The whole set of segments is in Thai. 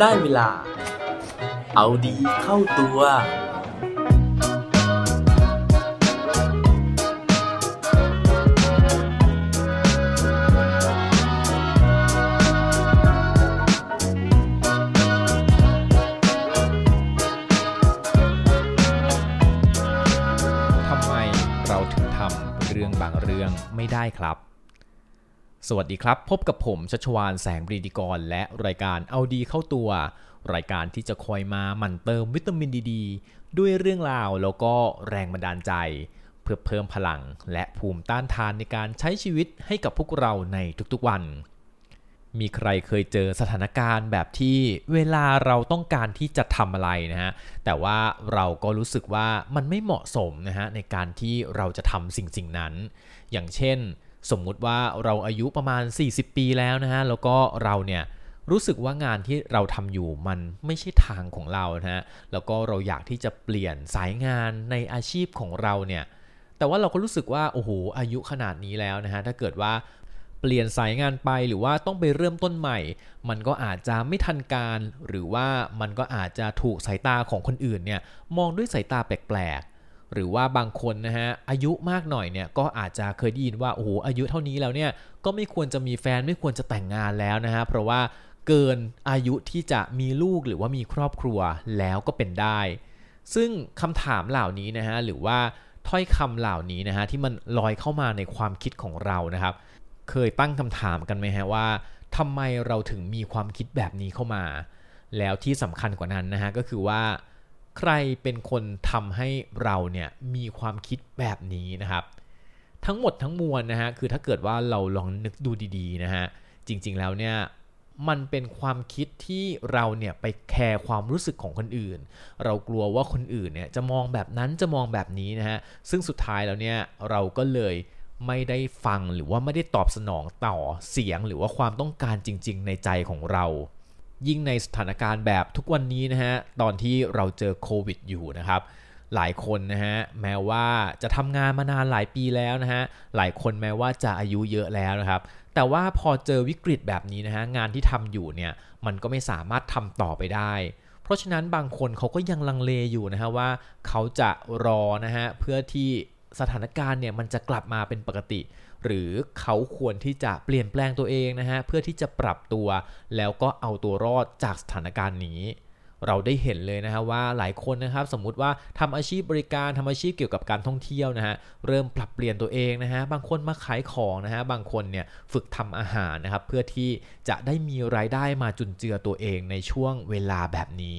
ได้เวลา เอาดีเข้าตัว ทำไมเราถึงทำเรื่องบางเรื่องไม่ได้ครับ สวัสดีครับ พบกับผมชัชวานแสงบรีดีกร และรายการเอาดีเข้าตัว รายการที่จะคอยมาหมั่นเติมวิตามินดีดด้วยเรื่องราวแล้วก็แรงบันดาลใจ เพื่อเพิ่มพลังและภูมิต้านทานในการใช้ชีวิตให้กับพวกเราในทุกๆวัน มีใครเคยเจอสถานการณ์แบบที่เวลาเราต้องการที่จะทำอะไรนะฮะแต่ว่าเราก็รู้สึกว่ามันไม่เหมาะสมนะฮะในการที่เราจะทำสิ่งสิ่งนั้น อย่างเช่น สมมุติว่าเราอายุประมาณ 40 ปีแล้วนะฮะแล้วก็เราเนี่ยรู้สึกว่างานที่เราทำอยู่มันไม่ใช่ทางของเรานะฮะแล้วก็เราอยากที่จะเปลี่ยนสายงานในอาชีพของเราเนี่ยแต่ว่าเราก็รู้สึกว่าโอ้โหอายุขนาดนี้แล้วนะฮะถ้าเกิดว่าเปลี่ยนสายงานไปหรือว่าต้องไปเริ่มต้นใหม่ มันก็อาจจะไม่ทันการ หรือว่ามันก็อาจจะถูกสายตาของคนอื่นเนี่ยมองด้วยสายตาแปลก หรือว่าบางคนนะฮะอายุมากหน่อยเนี่ยก็อาจจะเคยได้ยินว่าโอ้โหอายุเท่านี้แล้วเนี่ยก็ไม่ควรจะมีแฟนไม่ควรจะแต่งงานแล้วนะฮะเพราะว่าเกินอายุที่จะมีลูกหรือว่ามีครอบครัวแล้วก็เป็นได้ ซึ่งคำถามเหล่านี้นะฮะหรือว่าถ้อยคำเหล่านี้นะฮะที่มันลอยเข้ามาในความคิดของเรานะครับ เคยตั้งคำถามกันไหมฮะว่าทำไมเราถึงมีความคิดแบบนี้เข้ามา แล้วที่สำคัญกว่านั้นนะฮะก็คือว่า ใครเป็นคนทำให้เราเนี่ยมีความคิดแบบนี้นะครับ ทั้งหมดทั้งมวลนะฮะคือถ้าเกิดว่าเราลองนึกดูดีๆนะฮะจริงๆแล้วเนี่ยมันเป็นความคิดที่เราเนี่ยไปแคร์ความรู้สึกของคนอื่น เรากลัวว่าคนอื่นเนี่ยจะมองแบบนั้นจะมองแบบนี้นะฮะซึ่งสุดท้ายแล้วเนี่ยเราก็เลยไม่ได้ฟังหรือว่าไม่ได้ตอบสนองต่อเสียงหรือว่าความต้องการจริง ๆ ในใจของเรา ยิ่งในสถานการณ์แบบทุกวันนี้นะฮะตอนที่เราเจอโควิดอยู่นะครับหลายคนนะฮะแม้ว่าจะทำงานมานานหลายปีแล้วนะฮะหลายคนแม้ว่าจะอายุเยอะแล้วนะครับแต่ว่าพอเจอวิกฤตแบบนี้นะฮะงานที่ทำอยู่เนี่ยมันก็ไม่สามารถทำต่อไปได้ เพราะฉะนั้นบางคนเขาก็ยังลังเลอยู่นะฮะว่าเขาจะรอนะฮะเพื่อที่สถานการณ์เนี่ยมันจะกลับมาเป็นปกติ หรือเขาควรที่จะเปลี่ยนแปลงตัวเองนะฮะเพื่อที่จะปรับตัว แล้วก็เอาตัวรอดจากสถานการณ์นี้เราได้เห็นเลยนะฮะว่าหลายคนนะครับสมมุติว่าทำอาชีพบริการทำอาชีพเกี่ยวกับการท่องเที่ยวนะฮะเริ่มปรับเปลี่ยนตัวเองนะฮะบางคนมาขายของนะฮะบางคนเนี่ยฝึกทำอาหารนะครับเพื่อที่จะได้มีรายได้มาจุนเจือตัวเองในช่วงเวลาแบบนี้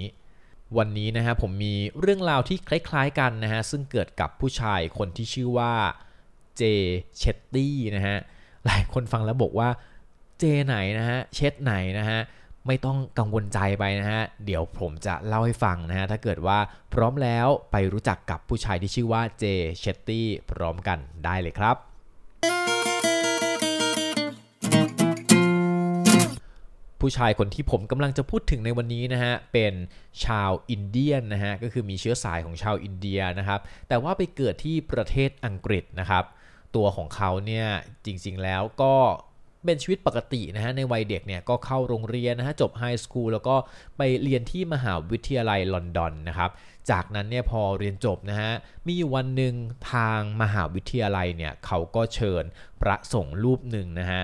วันนี้นะฮะผมมีเรื่องราวที่คล้ายๆกันนะฮะซึ่งเกิดกับผู้ชายคนที่ชื่อว่า เจเชตตี้นะฮะหลายคนฟังแล้วบอกว่าเจไหนนะฮะเชตไหนนะฮะไม่ต้องกังวลใจไปนะฮะ เดี๋ยวผมจะเล่าให้ฟังนะฮะ ถ้าเกิดว่าพร้อมแล้วไปรู้จักกับผู้ชายที่ชื่อว่าเจเชตตี้พร้อมกันได้เลยครับ ผู้ชายคนที่ผมกำลังจะพูดถึงในวันนี้นะฮะ เป็นชาวอินเดียนนะฮะ ก็คือมีเชื้อสายของชาวอินเดียนะครับ แต่ว่าไปเกิดที่ประเทศอังกฤษนะครับ ตัวของเขาเนี่ยจริงๆแล้วก็เป็นชีวิตปกตินะฮะในวัยเด็กเนี่ยก็เข้าโรงเรียนนะฮะจบ high school แล้วก็ไปเรียนที่มหาวิทยาลัยลอนดอนนะครับจากนั้นเนี่ยพอเรียนจบนะฮะมีวันหนึ่งทางมหาวิทยาลัยเนี่ยเขาก็เชิญพระสงฆ์รูปหนึ่งนะฮะ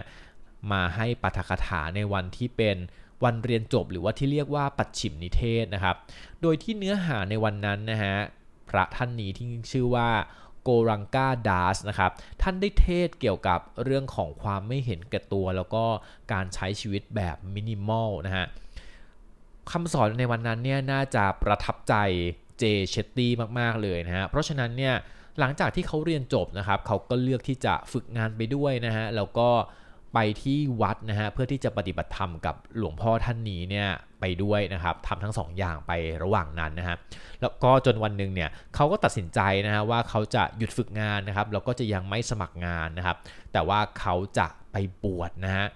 มาให้ปาฐกถาในวันที่เป็นวันเรียนจบหรือว่าที่เรียกว่าปัจฉิมนิเทศนะครับ โดยที่เนื้อหาในวันนั้นนะฮะพระท่านนี้ที่ชื่อว่า โกรังกาดาสนะครับท่านได้เทศเกี่ยวกับเรื่องของความไม่เห็นแก่ตัว แล้วก็การใช้ชีวิตแบบมินิมอลนะฮะคำสอนในวันนั้นเนี่ยน่าจะประทับใจเจย์ เชตตี้มาก ๆ เลยนะฮะเพราะฉะนั้นเนี่ยหลังจากที่เขาเรียนจบนะครับเขาก็เลือกที่จะฝึกงานไปด้วยนะฮะแล้วก็ ไปที่วัดนะฮะเพื่อที่จะปฏิบัติธรรมกับหลวงพ่อท่านนี้เนี่ยไปด้วยนะครับทำทั้งสองอย่างไประหว่างนั้นนะฮะแล้วก็จนวันหนึ่งเนี่ยเขาก็ตัดสินใจนะฮะว่าเขาจะหยุดฝึกงานนะครับแล้วก็จะยังไม่สมัครงานนะครับ แต่ว่าเขาจะไปบวชนะฮะ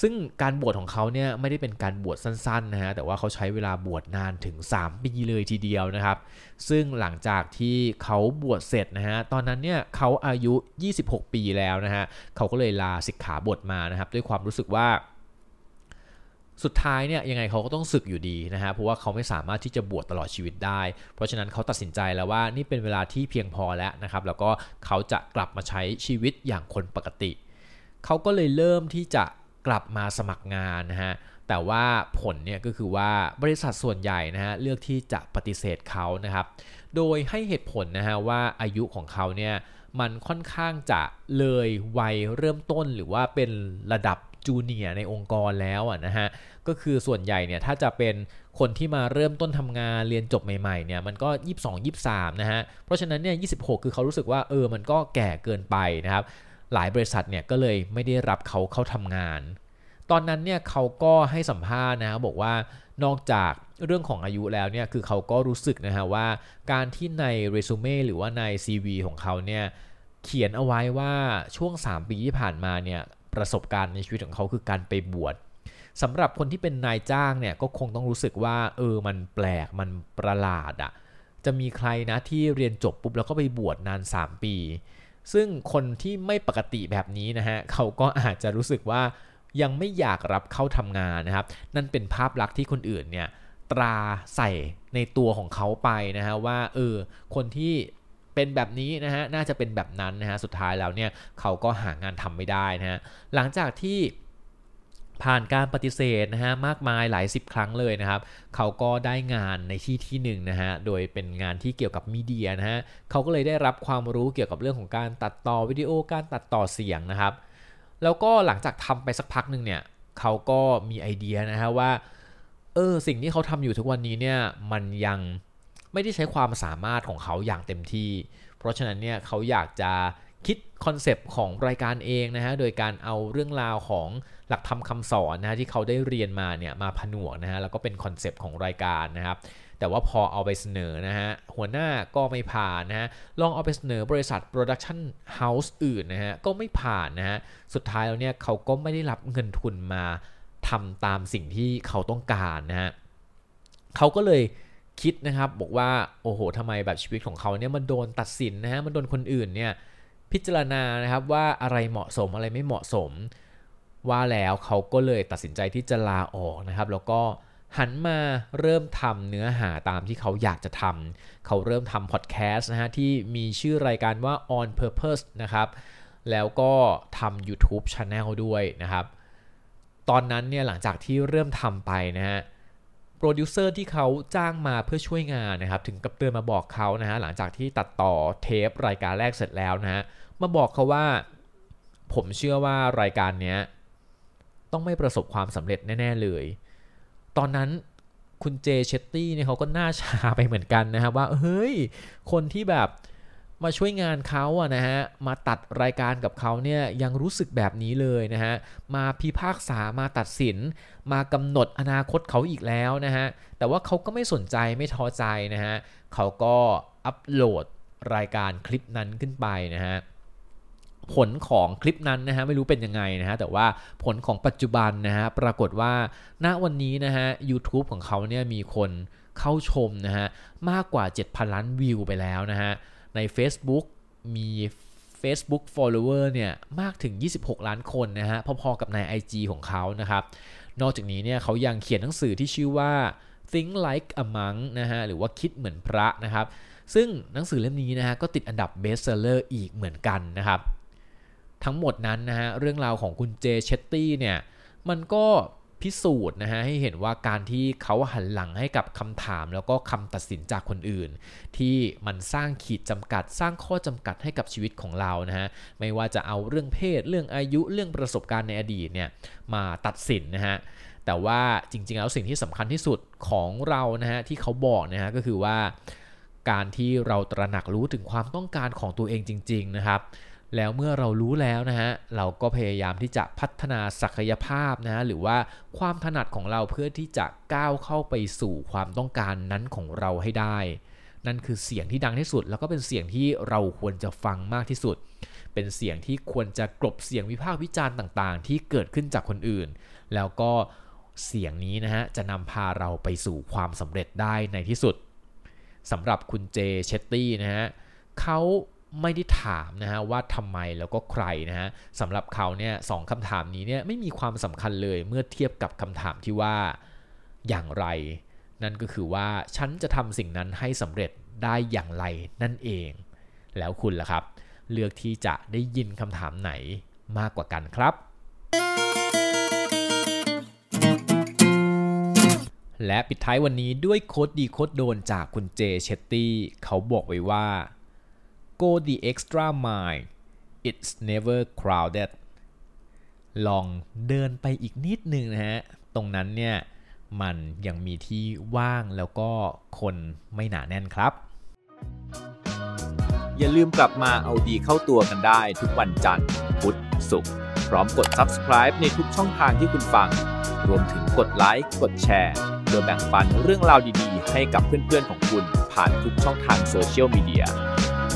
ซึ่งการบวชของเขาเนี่ยไม่ได้เป็นการบวชสั้นๆนะฮะแต่ว่าเขาใช้เวลาบวชนานถึง 3 ปีเลยทีเดียวนะครับ ซึ่งหลังจากที่เขาบวชเสร็จนะฮะตอนนั้นเนี่ยเขาอายุ 26 ปีแล้วนะฮะเขาก็เลยลาสิกขาบทมานะครับ ด้วยความรู้สึกว่าสุดท้ายเนี่ยยังไงเขาก็ต้องศึกอยู่ดีนะฮะเพราะว่าเขาไม่สามารถที่จะบวชตลอดชีวิตได้ เพราะฉะนั้นเขาตัดสินใจแล้วว่านี่เป็นเวลาที่เพียงพอแล้วนะครับแล้วก็เขาจะกลับมาใช้ชีวิตอย่างคนปกติ เขาก็เลยเริ่มที่จะ กลับมาสมัครงานนะฮะแต่ว่าผลเนี่ยก็คือว่าบริษัทส่วนใหญ่นะฮะเลือกที่จะปฏิเสธเขานะครับ โดยให้เหตุผลนะฮะว่าอายุของเขาเนี่ยมันค่อนข้างจะเลยวัยเริ่มต้นหรือว่าเป็นระดับจูเนียร์ในองค์กรแล้วอะนะฮะก็คือส่วนใหญ่เนี่ยถ้าจะเป็นคนที่มาเริ่มต้นทำงานเรียนจบใหม่ๆเนี่ยมันก็ 22 23 นะฮะเพราะฉะนั้นเนี่ย 26 คือเขารู้สึกว่าเออมันก็แก่เกินไปนะครับ หลายบริษัทเนี่ยก็เลยไม่ได้รับเขาเข้าทำงาน ตอนนั้นเนี่ยเขาก็ให้สัมภาษณ์นะบอกว่านอกจากเรื่องของอายุแล้วเนี่ยคือเขาก็รู้สึกนะฮะว่า การที่ในเรซูเม่หรือว่าใน CV ของเขาเนี่ยเขียนเอาไว้ว่าช่วง 3 ปีที่ผ่านมาเนี่ยประสบการณ์ในชีวิตของเขาคือการไปบวชสำหรับคนที่เป็นนายจ้างเนี่ยก็คงต้องรู้สึกว่าเออมันแปลกมันประหลาดอะ่ะจะมีใครนะที่เรียนจบปุ๊บแล้วก็ไปบวชนาน 3 ปี ซึ่งคนที่ไม่ปกติแบบนี้นะฮะเขาก็อาจจะรู้สึกว่ายังไม่อยากรับเข้าทำงานนะครับ นั่นเป็นภาพลักษณ์ที่คนอื่นเนี่ยตราใส่ในตัวของเขาไปนะฮะว่าเออคนที่เป็นแบบนี้นะฮะน่าจะเป็นแบบนั้นนะฮะสุดท้ายแล้วเนี่ยเขาก็หางานทำไม่ได้นะฮะหลังจากที่ ผ่านการปฏิเสธนะฮะมากมายหลายสิบครั้งเลยนะครับ เขาก็ได้งานในที่ที่หนึ่งนะฮะโดยเป็นงานที่เกี่ยวกับมีเดียนะฮะเขาก็เลยได้รับความรู้เกี่ยวกับเรื่องของการตัดต่อวิดีโอการตัดต่อเสียงนะครับ แล้วก็หลังจากทำไปสักพักหนึ่งเนี่ยเขาก็มีไอเดียนะฮะว่าเออสิ่งที่เขาทำอยู่ทุกวันนี้เนี่ยมันยังไม่ได้ใช้ความสามารถของเขาอย่างเต็มที่ เพราะฉะนั้นเนี่ยเขาอยากจะคิด concept ของรายการเองนะฮะ โดยการเอาเรื่องราวของ หลักธรรมคำสอนนะฮะที่เขาได้เรียนมาเนี่ยมาผนวกนะฮะแล้วก็เป็น concept ของรายการนะครับแต่ว่าพอเอาไปเสนอนะฮะหัวหน้าก็ไม่ผ่านนะฮะลองเอาไปเสนอบริษัท production house อื่นนะฮะก็ไม่ผ่านนะฮะสุดท้ายแล้วเนี่ยเขาก็ไม่ได้รับเงินทุนมาทำตามสิ่งที่เขาต้องการนะฮะเขาก็เลยคิดนะครับบอกว่าโอ้โหทำไมแบบชีวิตของเขาเนี่ยมันโดนตัดสินนะฮะมันโดนคนอื่นเนี่ยพิจารณานะครับว่าอะไรเหมาะสมอะไรไม่เหมาะสม ว่าแล้วเขาก็เลยตัดสินใจที่จะลาออกนะครับ แล้วก็หันมาเริ่มทำเนื้อหาตามที่เขาอยากจะทำเขาเริ่มทำพอดแคสต์นะฮะที่มีชื่อรายการว่า on purpose นะครับ แล้วก็ทำ YouTube Channel ด้วยนะครับ ตอนนั้นเนี่ยหลังจากที่เริ่มทำไปนะฮะโปรดิวเซอร์ที่เขาจ้างมาเพื่อช่วยงานนะครับ ถึงกับเตือนมาบอกเขานะฮะหลังจากที่ตัดต่อเทปรายการแรกเสร็จแล้วนะฮะมาบอกเขาว่า ผมเชื่อว่ารายการเนี้ย ต้องไม่ประสบความสำเร็จแน่ ๆ เลย ตอนนั้นคุณเจเชตตี้เนี่ยเขาก็น่าชาไปเหมือนกันนะครับว่าเฮ้ย คนที่แบบมาช่วยงานเขาอะนะฮะ มาตัดรายการกับเขาเนี่ยยังรู้สึกแบบนี้เลยนะฮะ มาพิพากษามาตัดสิน มากำหนดอนาคตเขาอีกแล้วนะฮะ แต่ว่าเขาก็ไม่สนใจไม่ท้อใจนะฮะ เขาก็อัปโหลดรายการคลิปนั้นขึ้นไปนะฮะ ผลของคลิปนั้นนะฮะไม่รู้เป็นยังไงนะฮะแต่ว่าผลของปัจจุบันนะฮะปรากฏว่าณวันนี้นะฮะ YouTube ของเขาเนี่ยมีคนเข้าชมนะฮะมากกว่า 7,000 ล้านวิวไปแล้วนะฮะใน Facebook มี Facebook follower เนี่ยมากถึง 26 ล้านคนนะฮะพอๆกับใน IG ของเขานะครับนอกจากนี้เนี่ยเขายังเขียนหนังสือที่ชื่อว่า Think Like a Monk นะฮะหรือว่าคิดเหมือนพระนะครับ ซึ่งหนังสือเล่มนี้นะฮะก็ติดอันดับ bestseller อีกเหมือนกันนะครับ ทั้งหมดนั้นนะฮะเรื่องราวของคุณเจเชตตี้เนี่ยมันก็พิสูจน์นะฮะให้เห็นว่าการที่เขาหันหลังให้กับคำถามแล้วก็คำตัดสินจากคนอื่น ที่มันสร้างขีดจำกัด สร้างข้อจำกัดให้กับชีวิตของเรานะฮะไม่ว่าจะเอาเรื่องเพศเรื่องอายุเรื่องประสบการณ์ในอดีตเนี่ยมาตัดสินนะฮะแต่ว่าจริงๆแล้วสิ่งที่สำคัญที่สุดของเรานะฮะที่เขาบอกนะฮะก็คือว่า การที่เราตระหนักรู้ถึงความต้องการของตัวเองจริง ๆนะครับ แล้วเมื่อเรารู้แล้วนะฮะเราก็พยายามที่จะพัฒนาศักยภาพนะฮะหรือว่าความถนัดของเราเพื่อที่จะก้าวเข้าไปสู่ความต้องการนั้นของเราให้ได้ นั่นคือเสียงที่ดังที่สุด แล้วก็เป็นเสียงที่เราควรจะฟังมากที่สุด เป็นเสียงที่ควรจะกลบเสียงวิพากษ์วิจารณ์ต่างๆ ที่เกิดขึ้นจากคนอื่น แล้วก็เสียงนี้นะฮะจะนำพาเราไปสู่ความสำเร็จได้ในที่สุดสำหรับคุณเจเชตตี้นะฮะเขา ไม่ได้ถามนะฮะว่าทำไมแล้วก็ใครนะฮะสำหรับเขาเนี่ยสองคำถามนี้เนี่ยไม่มีความสำคัญเลยเมื่อเทียบกับคำถามที่ว่าอย่างไร นั่นก็คือว่าฉันจะทำสิ่งนั้นให้สำเร็จได้อย่างไรนั่นเอง แล้วคุณล่ะครับ เลือกที่จะได้ยินคำถามไหนมากกว่ากันครับ และปิดท้ายวันนี้ด้วยโคดดีโคดโดนจากคุณเจเชตตี้เขาบอกไว้ว่า go the extra mile it's never crowded ลองเดินไปอีกนิดนึงนะฮะ ตรงนั้นเนี่ยมันยังมีที่ว่างแล้วก็คนไม่หนาแน่นครับ อย่าลืมกลับมาเอาดีเข้าตัวกันได้ทุกวันจันทร์ พุธ ศุกร์ พร้อมกด subscribe ในทุกช่องทางที่คุณฟัง รวมถึงกดไลค์ กดแชร์เพื่อแบ่งปันเรื่องราวดีๆ ให้กับเพื่อนๆของคุณผ่านทุกช่องทางโซเชียลมีเดีย